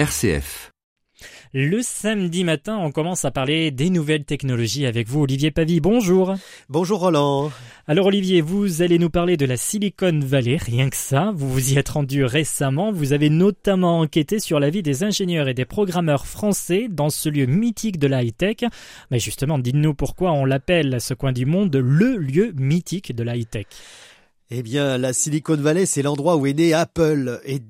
RCF. Le samedi matin, on commence à parler des nouvelles technologies avec vous, Olivier Pavie. Bonjour. Bonjour Roland. Alors Olivier, vous allez nous parler de la Silicon Valley, rien que ça. Vous vous y êtes rendu récemment. Vous avez notamment enquêté sur la vie des ingénieurs et des programmeurs français dans ce lieu mythique de la high-tech. Mais justement, dites-nous pourquoi on l'appelle ce coin du monde le lieu mythique de la high-tech. Eh bien, la Silicon Valley, c'est l'endroit où est né Apple et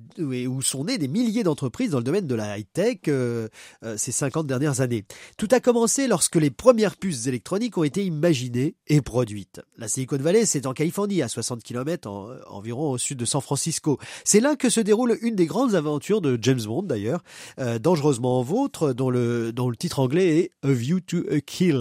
où sont nées des milliers d'entreprises dans le domaine de la high-tech euh, euh, ces 50 dernières années. Tout a commencé lorsque les premières puces électroniques ont été imaginées et produites. La Silicon Valley, c'est en Californie, à 60 km en, environ au sud de San Francisco. C'est là que se déroule une des grandes aventures de James Bond d'ailleurs, euh, Dangereusement Vôtre, dont le, dont le titre anglais est A View to a Kill.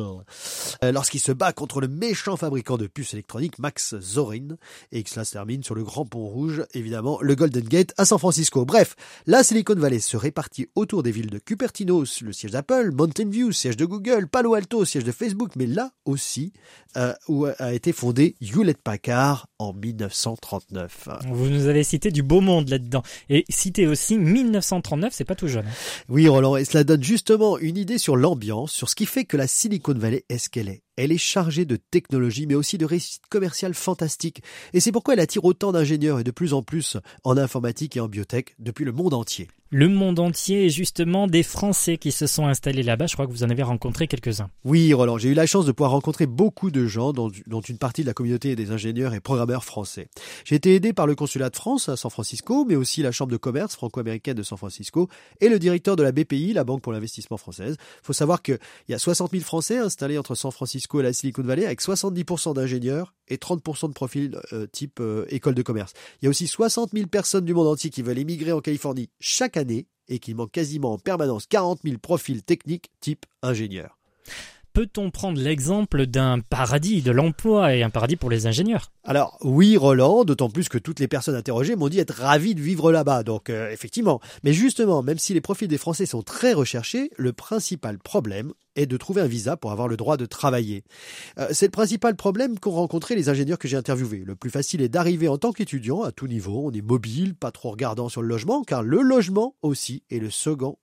Lorsqu'il se bat contre le méchant fabricant de puces électroniques, Max Zorin, et que cela se termine sur le grand pont rouge, évidemment, le Golden Gate à San Francisco. Bref, la Silicon Valley se répartit autour des villes de Cupertino, le siège d'Apple, Mountain View, siège de Google, Palo Alto, siège de Facebook, mais là aussi euh, où a été fondé Hewlett Packard en 1939. Vous nous avez cité du beau monde là-dedans. Et cité aussi 1939, c'est pas tout jeune. Hein. Oui, Roland, et cela donne justement une idée sur l'ambiance, sur ce qui fait que la Silicon Valley est ce qu'elle est. Elle est chargée de technologie, mais aussi de réussite commerciale fantastique. Et c'est pourquoi elle attire autant d'ingénieurs et de plus en plus en informatique et en biotech depuis le monde entier le monde entier et justement des Français qui se sont installés là-bas. Je crois que vous en avez rencontré quelques-uns. Oui, Roland, j'ai eu la chance de pouvoir rencontrer beaucoup de gens, dont, une partie de la communauté des ingénieurs et programmeurs français. J'ai été aidé par le consulat de France à San Francisco, mais aussi la Chambre de commerce franco-américaine de San Francisco et le directeur de la BPI, la Banque pour l'investissement française. Il faut savoir qu'il y a 60 000 Français installés entre San Francisco et la Silicon Valley, avec 70% d'ingénieurs et 30% de profils euh, type euh, école de commerce. Il y a aussi 60 000 personnes du monde entier qui veulent émigrer en Californie chaque et qu'il manque quasiment en permanence 40 000 profils techniques type ingénieur. Peut-on prendre l'exemple d'un paradis de l'emploi et un paradis pour les ingénieurs? Alors oui Roland, d'autant plus que toutes les personnes interrogées m'ont dit être ravies de vivre là-bas, donc euh, effectivement. Mais justement, même si les profils des Français sont très recherchés, le principal problème est de trouver un visa pour avoir le droit de travailler. Euh, c'est le principal problème qu'ont rencontré les ingénieurs que j'ai interviewés. Le plus facile est d'arriver en tant qu'étudiant à tout niveau, on est mobile, pas trop regardant sur le logement, car le logement aussi est le second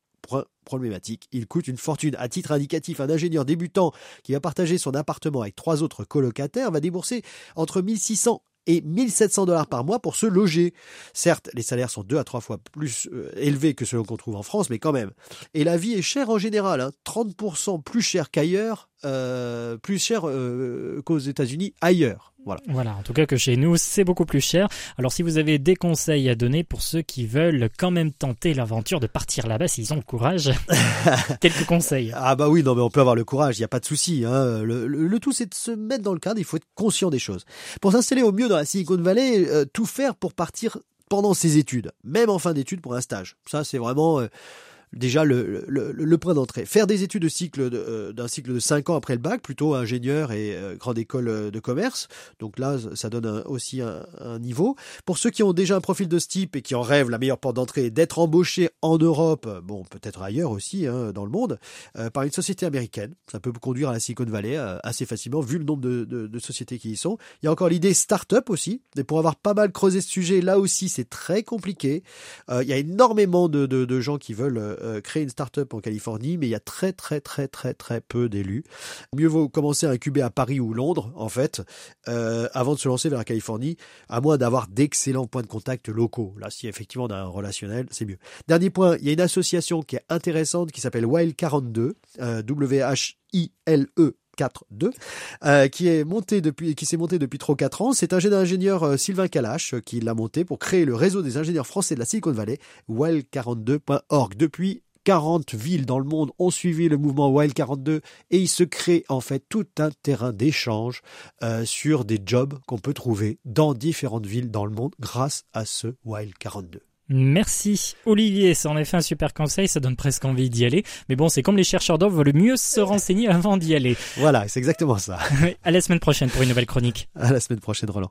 problématique. Il coûte une fortune. À titre indicatif, un ingénieur débutant qui va partager son appartement avec trois autres colocataires va débourser entre 1600 et 1700 dollars par mois pour se loger. Certes, les salaires sont deux à trois fois plus euh, élevés que ceux qu'on trouve en France, mais quand même. Et la vie est chère en général, hein, 30% plus cher qu'ailleurs, euh, plus cher euh, qu'aux États-Unis ailleurs. Voilà. voilà, en tout cas que chez nous, c'est beaucoup plus cher. Alors si vous avez des conseils à donner pour ceux qui veulent quand même tenter l'aventure de partir là-bas, s'ils ont le courage, quelques conseils. Ah bah oui, non mais on peut avoir le courage, il n'y a pas de souci. Hein. Le, tout c'est de se mettre dans le cadre, il faut être conscient des choses. Pour s'installer au mieux dans la Silicon Valley, euh, tout faire pour partir pendant ses études, même en fin d'études pour un stage. Ça c'est vraiment déjà le, le, point d'entrée. Faire des études de cycle euh, d'un cycle de 5 ans après le bac, plutôt ingénieur et euh, grande école euh, de commerce. Donc là, ça donne aussi un, niveau. Pour ceux qui ont déjà un profil de ce type et qui en rêvent, la meilleure porte d'entrée est d'être embauché en Europe, bon, peut-être ailleurs aussi, hein, dans le monde, par une société américaine. Ça peut conduire à la Silicon Valley assez facilement, vu le nombre de, de, sociétés qui y sont. Il y a encore l'idée start-up aussi. Et pour avoir pas mal creusé ce sujet, là aussi, c'est très compliqué. il y a énormément de, de gens qui veulent euh, créer une start-up en Californie, mais il y a très très très très très peu d'élus. Mieux vaut commencer à incuber à Paris ou Londres, en fait, euh, avant de se lancer vers la Californie, à moins d'avoir d'excellents points de contact locaux. Là, si effectivement on a un relationnel, c'est mieux. Dernier point, il y a une association qui est intéressante qui s'appelle Wild 42, euh, W-H-I-L-E 4.2, euh, qui s'est monté depuis 3-4 ans. C'est un jeune ingénieur euh, Sylvain Kalash euh, qui l'a monté pour créer le réseau des ingénieurs français de la Silicon Valley, wild42.org. Depuis 40 villes dans le monde ont suivi le mouvement Wild 42 et il se crée en fait tout un terrain d'échange sur des jobs qu'on peut trouver dans différentes villes dans le monde grâce à ce Wild 42. Merci Olivier, c'est en effet un super conseil, ça donne presque envie d'y aller. Mais bon, c'est comme les chercheurs d'or veulent mieux se renseigner avant d'y aller. Voilà, c'est exactement ça. à la semaine prochaine pour une nouvelle chronique. À la semaine prochaine Roland.